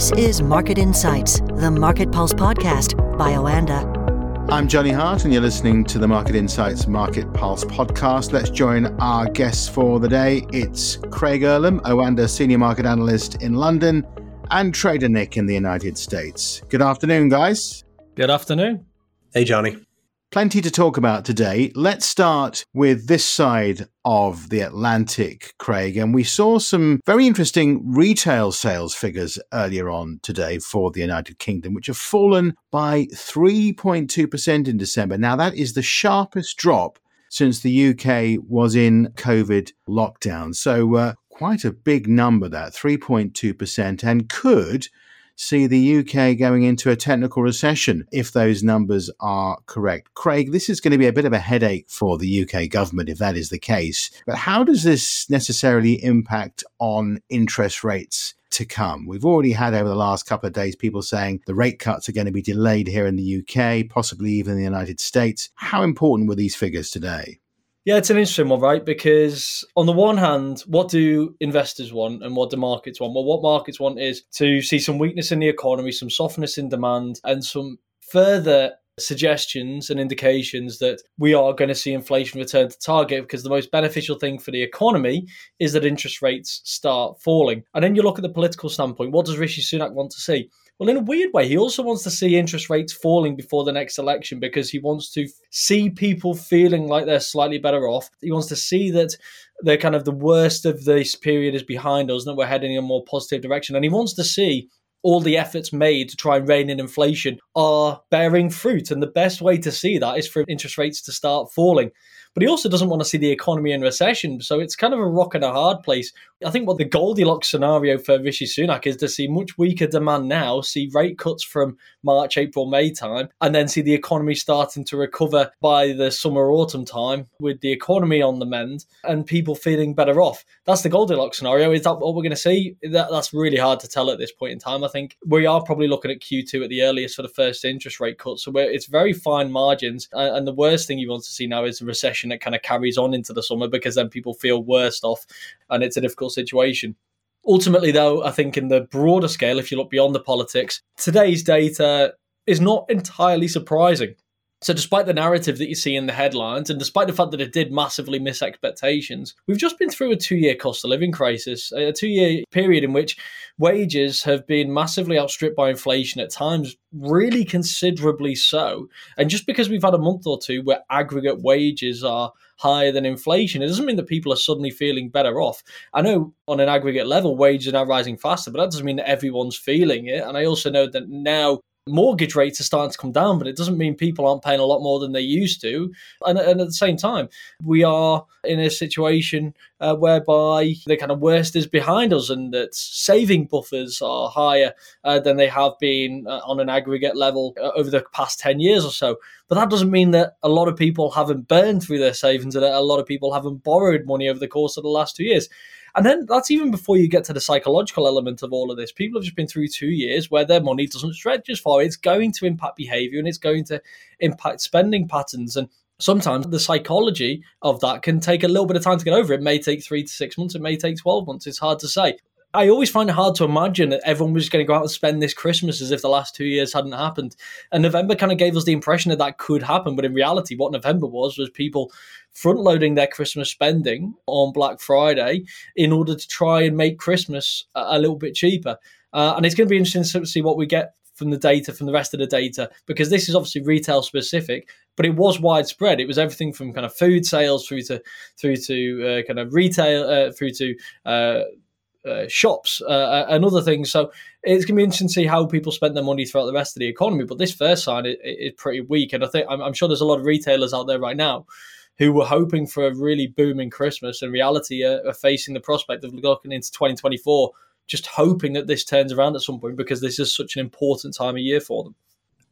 This is Market Insights, the Market Pulse podcast by Oanda. I'm Johnny Hart, and you're listening to the Market Insights Market Pulse podcast. Let's join our guests for the day. It's Craig Erlam, Oanda Senior Market Analyst in London, and Trader Nick in the United States. Good afternoon, guys. Good afternoon. Hey, Johnny. Plenty to talk about today. Let's start with this side of the Atlantic, Craig. And we saw some very interesting retail sales figures earlier on today for the United Kingdom, which have fallen by 3.2% in December. Now, that is the sharpest drop since the UK was in COVID lockdown. So, uh, quite a big number, that 3.2%, and could see the UK going into a technical recession if those numbers are correct. Craig, this is going to be a bit of a headache for the UK government if that is the case. But how does this necessarily impact on interest rates? To come. We've already had over the last couple of days people saying the rate cuts are going to be delayed here in the UK, possibly even in the United States. How important were these figures today? Yeah, it's an interesting one, right? Because on the one hand, what do investors want and what do markets want? Well, what markets want is to see some weakness in the economy, some softness in demand, and some further suggestions and indications that we are going to see inflation return to target because the most beneficial thing for the economy is that interest rates start falling. And then you look at the political standpoint. What does Rishi Sunak want to see? Well, in a weird way, he also wants to see interest rates falling before the next election because he wants to see people feeling like they're slightly better off. He wants to see that the kind of the worst of this period is behind us and that we're heading in a more positive direction. And he wants to see all the efforts made to try and rein in inflation are bearing fruit. And the best way to see that is for interest rates to start falling but he also doesn't want to see the economy in recession. So it's kind of a rock and a hard place. I think what the Goldilocks scenario for Rishi Sunak is to see much weaker demand now, see rate cuts from March, April, May time, and then see the economy starting to recover by the summer, autumn time with the economy on the mend and people feeling better off. That's the Goldilocks scenario. Is that what we're going to see? That, that's really hard to tell at this point in time. I think we are probably looking at Q2 at the earliest for the first interest rate cut. So it's very fine margins. Uh, and the worst thing you want to see now is a recession that kind of carries on into the summer because then people feel worse off and it's a difficult situation. Ultimately, though, I think in the broader scale, if you look beyond the politics, today's data is not entirely surprising. So, despite the narrative that you see in the headlines, and despite the fact that it did massively miss expectations, we've just been through a two year cost of living crisis, a two year period in which wages have been massively outstripped by inflation at times, really considerably so. And just because we've had a month or two where aggregate wages are higher than inflation, it doesn't mean that people are suddenly feeling better off. I know on an aggregate level, wages are now rising faster, but that doesn't mean that everyone's feeling it. And I also know that now mortgage rates are starting to come down, but it doesn't mean people aren't paying a lot more than they used to. And, and at the same time, we are in a situation uh, whereby the kind of worst is behind us and that saving buffers are higher uh, than they have been uh, on an aggregate level uh, over the past 10 years or so. But that doesn't mean that a lot of people haven't burned through their savings and that a lot of people haven't borrowed money over the course of the last two years. And then that's even before you get to the psychological element of all of this. People have just been through two years where their money doesn't stretch as far. It's going to impact behavior and it's going to impact spending patterns. And sometimes the psychology of that can take a little bit of time to get over. It may take three to six months, it may take 12 months. It's hard to say. I always find it hard to imagine that everyone was going to go out and spend this Christmas as if the last two years hadn't happened. And November kind of gave us the impression that that could happen. But in reality, what November was was people front loading their Christmas spending on Black Friday in order to try and make Christmas a, little bit cheaper. Uh, and it's going to be interesting to see what we get from the data from the rest of the data because this is obviously retail specific but it was widespread it was everything from kind of food sales through to through to uh, kind of retail uh, through to uh, uh, shops uh, uh, and other things. So it's going to be interesting to see how people spend their money throughout the rest of the economy. But this first sign is, is pretty weak, and I think I'm, I'm, sure there's a lot of retailers out there right now who were hoping for a really booming Christmas. In reality, are, are facing the prospect of looking into 2024, just hoping that this turns around at some point because this is such an important time of year for them.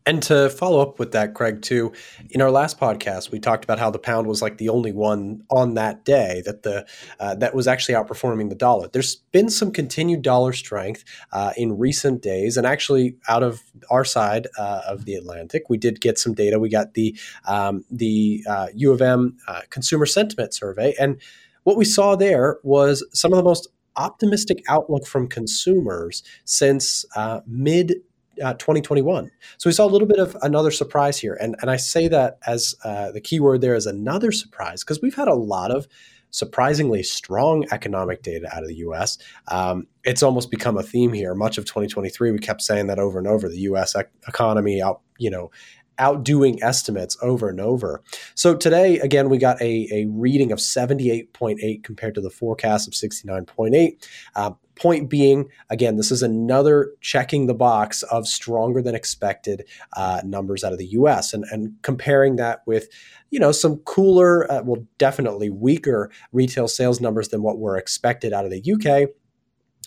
And to follow up with that, Craig, too, in our last podcast, we talked about how the pound was like the only one on that day that the uh, that was actually outperforming the dollar. There's been some continued dollar strength uh, in recent days, and actually, out of our side uh, of the Atlantic, we did get some data. We got the um, the U uh, of M uh, consumer sentiment survey, and what we saw there was some of the most optimistic outlook from consumers since uh, mid uh, 2021. So we saw a little bit of another surprise here. And, and I say that as uh, the key word there is another surprise because we've had a lot of surprisingly strong economic data out of the US. Um, it's almost become a theme here. Much of 2023, we kept saying that over and over. The US ec- economy out, you know, outdoing estimates over and over. So today, again, we got a, a reading of 78.8 compared to the forecast of 69.8. Uh, point being, again, this is another checking the box of stronger than expected uh, numbers out of the US and, and comparing that with, you know, some cooler, uh, well, definitely weaker retail sales numbers than what were expected out of the UK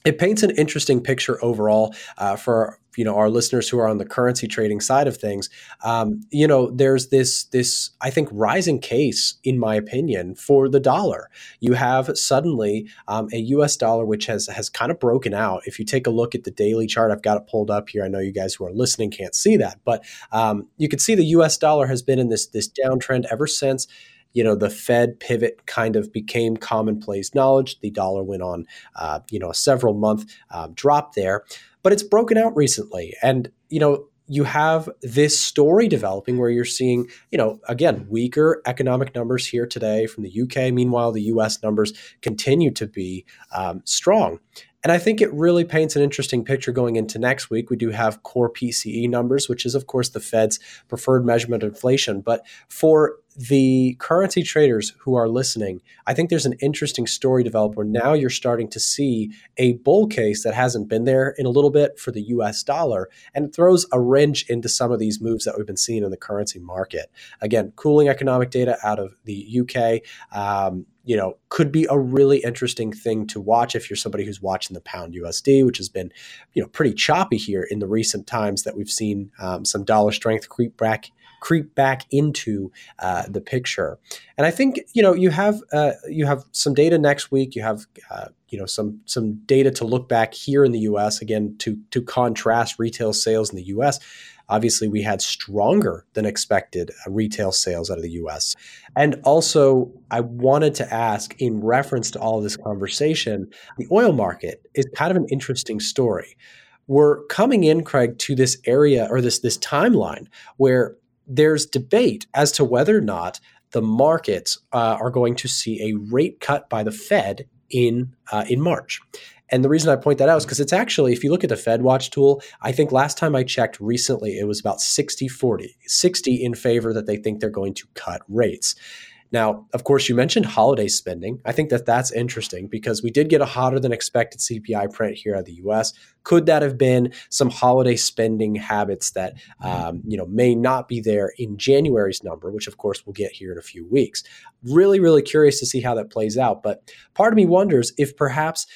it paints an interesting picture overall uh, for you know our listeners who are on the currency trading side of things um, you know there's this this i think rising case in my opinion for the dollar. You have suddenly um, a us dollar which has has kind of broken out. If you take a look at the daily chart i've got it pulled up here. I know you guys who are listening can't see that but um, you can see the us dollar has been in this this downtrend ever since you know the Fed pivot kind of became commonplace knowledge. The dollar went on, uh, you know, a several month uh, drop there, but it's broken out recently, and you know you have this story developing where you're seeing, you know, again, weaker economic numbers here today from the UK. Meanwhile, the US numbers continue to be um, strong. And I think it really paints an interesting picture going into next week. We do have core PCE numbers, which is, of course, the Fed's preferred measurement of inflation. But for the currency traders who are listening, I think there's an interesting story develop where now you're starting to see a bull case that hasn't been there in a little bit for the US dollar and it throws a wrench into some of these moves that we've been seeing in the currency market. Again, cooling economic data out of the UK. Um, you know, could be a really interesting thing to watch if you're somebody who's watching the pound USD, which has been, you know, pretty choppy here in the recent times that we've seen um, some dollar strength creep back creep back into uh, the picture. And I think you know you have uh, you have some data next week. You have uh, you know some some data to look back here in the U.S. again to to contrast retail sales in the U.S. Obviously, we had stronger than expected uh, retail sales out of the US. And also, I wanted to ask, in reference to all this conversation, the oil market is kind of an interesting story. We're coming in, Craig, to this area or this, this timeline where there's debate as to whether or not the markets uh, are going to see a rate cut by the Fed in uh, in March. And the reason I point that out is because it's actually, if you look at the Fed Watch tool, I think last time I checked recently, it was about 60 40, 60 in favor that they think they're going to cut rates. Now, of course, you mentioned holiday spending. I think that that's interesting because we did get a hotter than expected CPI print here at the U.S. Could that have been some holiday spending habits that um, you know may not be there in January's number, which of course we'll get here in a few weeks? Really, really curious to see how that plays out. But part of me wonders if perhaps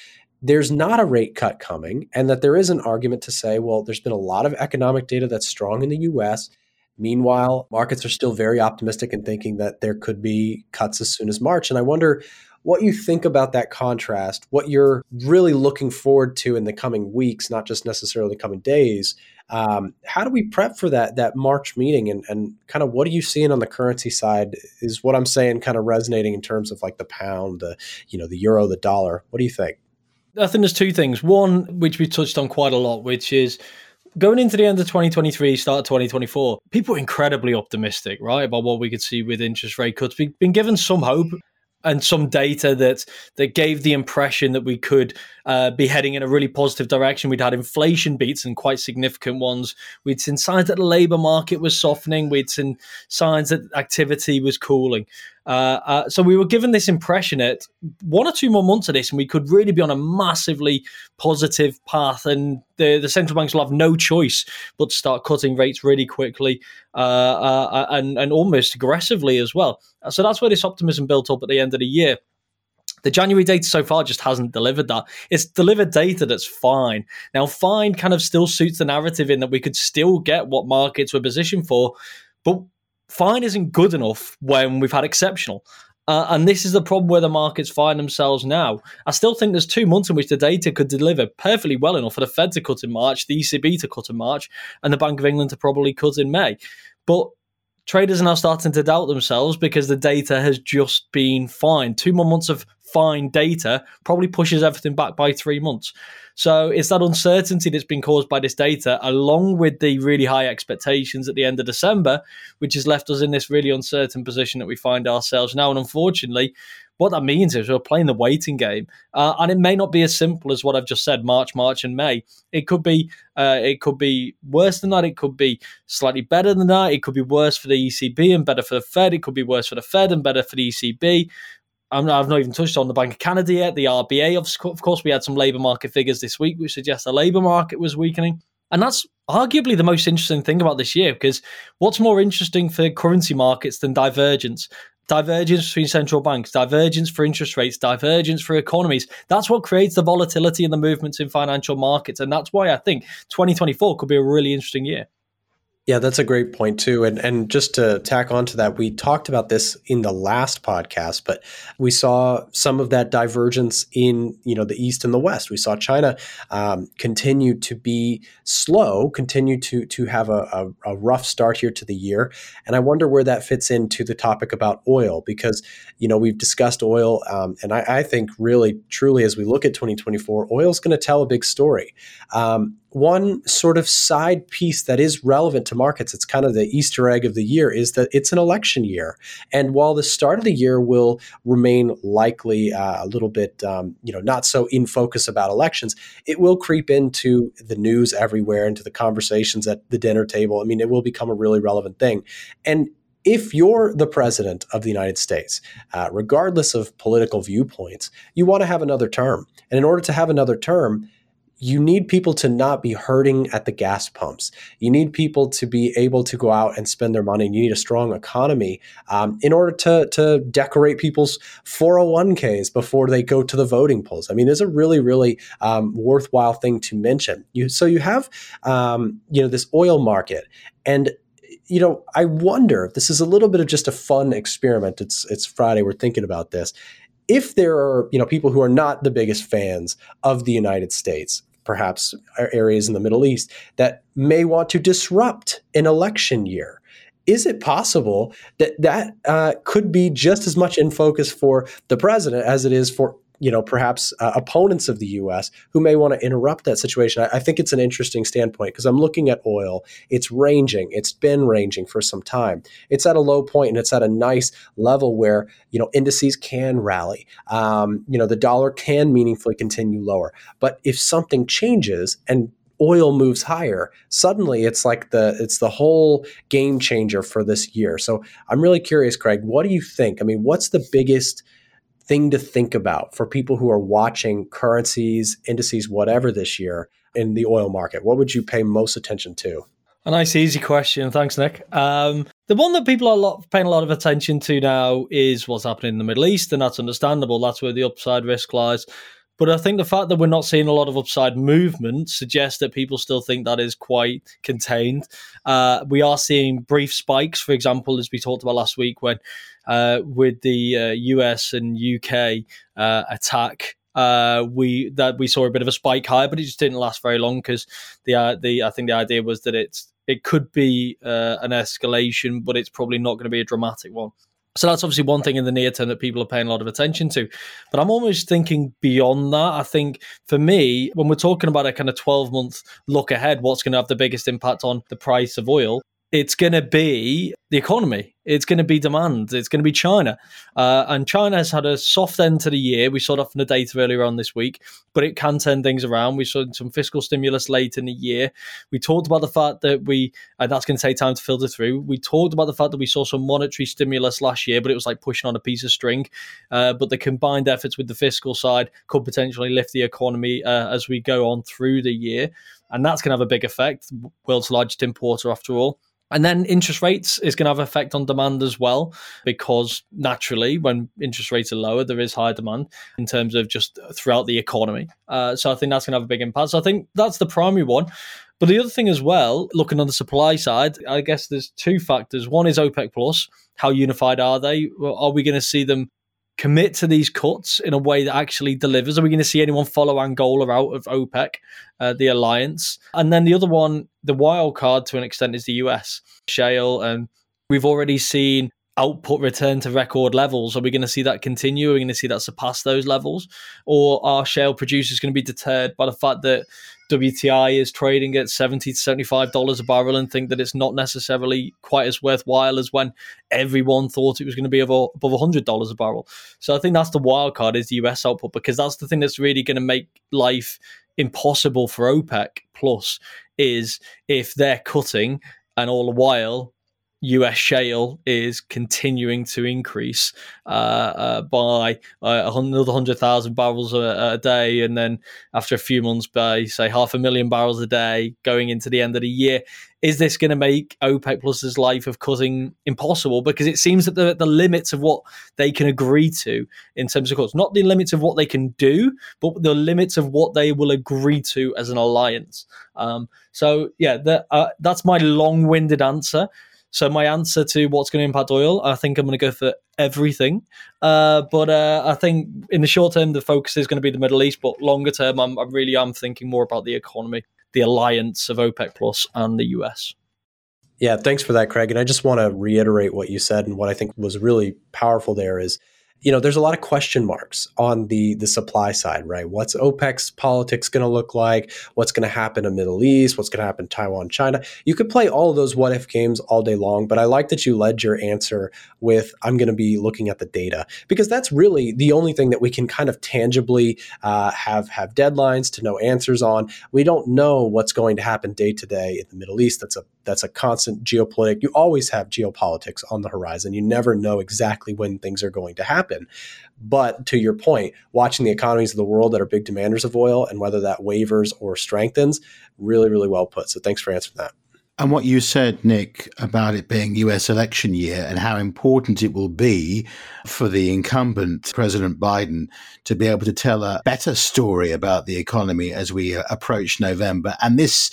there's not a rate cut coming, and that there is an argument to say, well, there's been a lot of economic data that's strong in the US. Meanwhile, markets are still very optimistic and thinking that there could be cuts as soon as March. And I wonder what you think about that contrast, what you're really looking forward to in the coming weeks, not just necessarily the coming days. Um, how do we prep for that that March meeting, and, and kind of what are you seeing on the currency side? Is what I'm saying kind of resonating in terms of like the pound, the you know the euro, the dollar? What do you think? I think there's two things. One, which we touched on quite a lot, which is going into the end of 2023, start of 2024, people were incredibly optimistic, right, about what we could see with interest rate cuts. We've been given some hope and some data that that gave the impression that we could uh, be heading in a really positive direction. We'd had inflation beats and quite significant ones. We'd seen signs that the labour market was softening. We'd seen signs that activity was cooling. Uh, uh, so we were given this impression that one or two more months of this, and we could really be on a massively positive path, and the, the central banks will have no choice but to start cutting rates really quickly uh, uh and, and almost aggressively as well. So that's where this optimism built up at the end of the year. The January data so far just hasn't delivered that. It's delivered data that's fine. Now, fine kind of still suits the narrative in that we could still get what markets were positioned for, but fine isn't good enough when we've had exceptional. Uh, and this is the problem where the markets find themselves now. I still think there's two months in which the data could deliver perfectly well enough for the Fed to cut in March, the ECB to cut in March, and the Bank of England to probably cut in May. But traders are now starting to doubt themselves because the data has just been fine. Two more months of fine data probably pushes everything back by three months. So it's that uncertainty that's been caused by this data, along with the really high expectations at the end of December, which has left us in this really uncertain position that we find ourselves now. And unfortunately, what that means is we're playing the waiting game, uh, and it may not be as simple as what I've just said: March, March, and May. It could be, uh, it could be worse than that. It could be slightly better than that. It could be worse for the ECB and better for the Fed. It could be worse for the Fed and better for the ECB. i have not even touched on the Bank of Canada yet. The RBA, of course, we had some labour market figures this week, which suggest the labour market was weakening. And that's arguably the most interesting thing about this year because what's more interesting for currency markets than divergence? Divergence between central banks, divergence for interest rates, divergence for economies. That's what creates the volatility and the movements in financial markets. And that's why I think 2024 could be a really interesting year. Yeah, that's a great point too. And and just to tack onto that, we talked about this in the last podcast, but we saw some of that divergence in you know the east and the west. We saw China um, continue to be slow, continue to to have a, a, a, rough start here to the year, and I wonder where that fits into the topic about oil because you know we've discussed oil, um, and I, I, think really truly as we look at 2024, oil is going to tell a big story. Um, one sort of side piece that is relevant to markets, it's kind of the Easter egg of the year, is that it's an election year. And while the start of the year will remain likely uh, a little bit, um, you know, not so in focus about elections, it will creep into the news everywhere, into the conversations at the dinner table. I mean, it will become a really relevant thing. And if you're the president of the United States, uh, regardless of political viewpoints, you want to have another term. And in order to have another term, you need people to not be hurting at the gas pumps. You need people to be able to go out and spend their money. And you need a strong economy um, in order to, to decorate people's 401ks before they go to the voting polls. I mean, it's a really, really um, worthwhile thing to mention. You, so you have, um, you know, this oil market, and you know, I wonder. This is a little bit of just a fun experiment. It's it's Friday. We're thinking about this if there are you know people who are not the biggest fans of the United States, perhaps areas in the Middle East that may want to disrupt an election year. Is it possible that that uh, could be just as much in focus for the president as it is for you know, perhaps uh, opponents of the U.S. who may want to interrupt that situation. I, I think it's an interesting standpoint because I'm looking at oil. It's ranging. It's been ranging for some time. It's at a low point and it's at a nice level where you know indices can rally. Um, you know, the dollar can meaningfully continue lower. But if something changes and oil moves higher suddenly it's like the it's the whole game changer for this year so i'm really curious craig what do you think i mean what's the biggest thing to think about for people who are watching currencies, indices, whatever this year in the oil market? What would you pay most attention to? A nice, easy question. Thanks, Nick. Um, the one that people are lot, paying a lot of attention to now is what's happening in the Middle East, and that's understandable. That's where the upside risk lies. But I think the fact that we're not seeing a lot of upside movement suggests that people still think that is quite contained. Uh, we are seeing brief spikes, for example, as we talked about last week, when uh, with the uh, US and UK uh, attack. Uh, we that we saw a bit of a spike high, but it just didn't last very long because the uh, the I think the idea was that it's it could be an escalation, but it's probably not going to be a dramatic one. So that's obviously one thing in the near term that people are paying a lot of attention to. But I'm almost thinking beyond that. I think for me, when we're talking about a kind of 12 month look ahead, what's going to have the biggest impact on the price of oil? it's going to be the economy. It's going to be demand. It's going to be China. Uh, and China has had a soft end to the year. We saw that from the data earlier on this week, but it can turn things around. We saw some fiscal stimulus late in the year. We talked about the fact that we, and that's going to take time to filter through. We talked about the fact that we saw some monetary stimulus last year, but it was like pushing on a piece of string. Uh, but the combined efforts with the fiscal side could potentially lift the economy uh, as we go on through the year. And that's going to have a big effect. World's largest importer, after all. And then interest rates is going to have effect on demand as well, because naturally, when interest rates are lower, there is higher demand in terms of just throughout the economy. Uh, so I think that's going to have a big impact. So I think that's the primary one. But the other thing as well, looking on the supply side, I guess there's two factors. One is OPEC plus. How unified are they? Are we going to see them commit to these cuts in a way that actually delivers? Are we going to see anyone follow Angola out of OPEC, uh, the alliance? And then the other one, the wild card to an extent, is the US. Shale and We've already seen output return to record levels. Are we going to see that continue? Are we going to see that surpass those levels? Or are shale producers going to be deterred by the fact that WTI is trading at 70 to $75 a barrel and think that it's not necessarily quite as worthwhile as when everyone thought it was going to be above $100 a barrel? So I think that's the wild card is the US output because that's the thing that's really going to make life impossible for OPEC plus is if they're cutting and all the while US shale is continuing to increase uh, uh, by uh, another 100,000 barrels a, a, day. And then after a few months, by say half a million barrels a day going into the end of the year. Is this going to make OPEC Plus's life of cutting impossible? Because it seems that the, the limits of what they can agree to in terms of cuts, not the limits of what they can do, but the limits of what they will agree to as an alliance. Um, so, yeah, the, uh, that's my long winded answer. So my answer to what's going to impact oil, I think I'm going to go for everything. Uh, but uh, I think in the short term, the focus is going to be the Middle East. But longer term, I'm, I really am thinking more about the economy, the alliance of OPEC Plus and the US. Yeah, thanks for that, Craig. And I just want to reiterate what you said and what I think was really powerful there is you know, there's a lot of question marks on the the supply side, right? What's OPEC's politics going to look like? What's going to happen in the Middle East? What's going to happen in Taiwan, China? You could play all of those what if games all day long, but I like that you led your answer with I'm going to be looking at the data because that's really the only thing that we can kind of tangibly uh, have have deadlines to know answers on. We don't know what's going to happen day to day in the Middle East. That's a that's a constant geopolitics. You always have geopolitics on the horizon. You never know exactly when things are going to happen. But to your point, watching the economies of the world that are big demanders of oil and whether that wavers or strengthens, really, really well put. So thanks for answering that. And what you said, Nick, about it being US election year and how important it will be for the incumbent President Biden to be able to tell a better story about the economy as we approach November. And this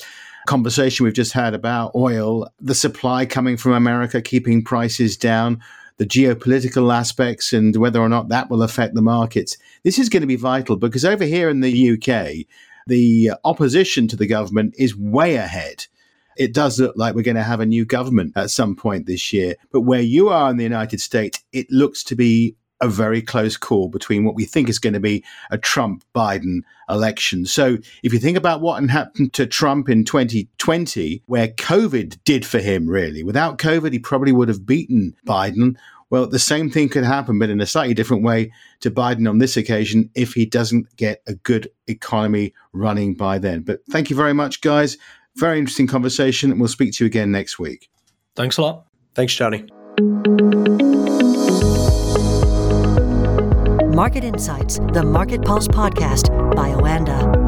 conversation we've just had about oil, the supply coming from America, keeping prices down, the geopolitical aspects, and whether or not that will affect the markets. This is going to be vital because over here in the UK, the opposition to the government is way ahead. It does look like we're going to have a new government at some point this year. But where you are in the United States, it looks to be a very close call between what we think is going to be a Trump Biden election. So if you think about what happened to Trump in 2020, where COVID did for him, really, without COVID, he probably would have beaten Biden. Well, the same thing could happen, but in a slightly different way to Biden on this occasion if he doesn't get a good economy running by then. But thank you very much, guys. Very interesting conversation, and we'll speak to you again next week. Thanks a lot. Thanks, Johnny. Market Insights, the Market Pulse podcast by Oanda.